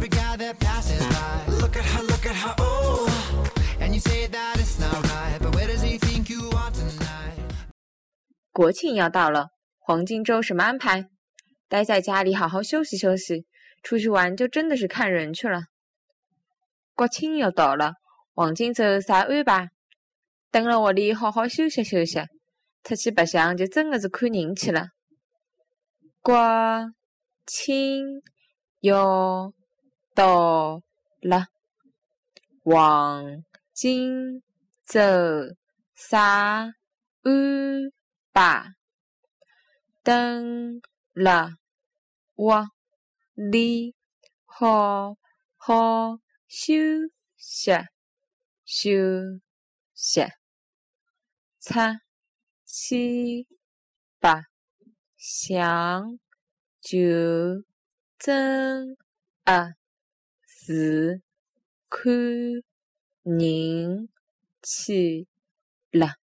look at her look at her oh and you say that it's not right but where does he think you are tonight 国庆要到了黄金周什么安排待在家里好好休息休息出去玩就真的是看人去了国庆要到了黄金周啥安排等了我里好好休息休息出去白相就真的是看人去了国庆要到了，黄金周啥安排？等了。我里好好休息休息，出去白相就真啊。是看人去了。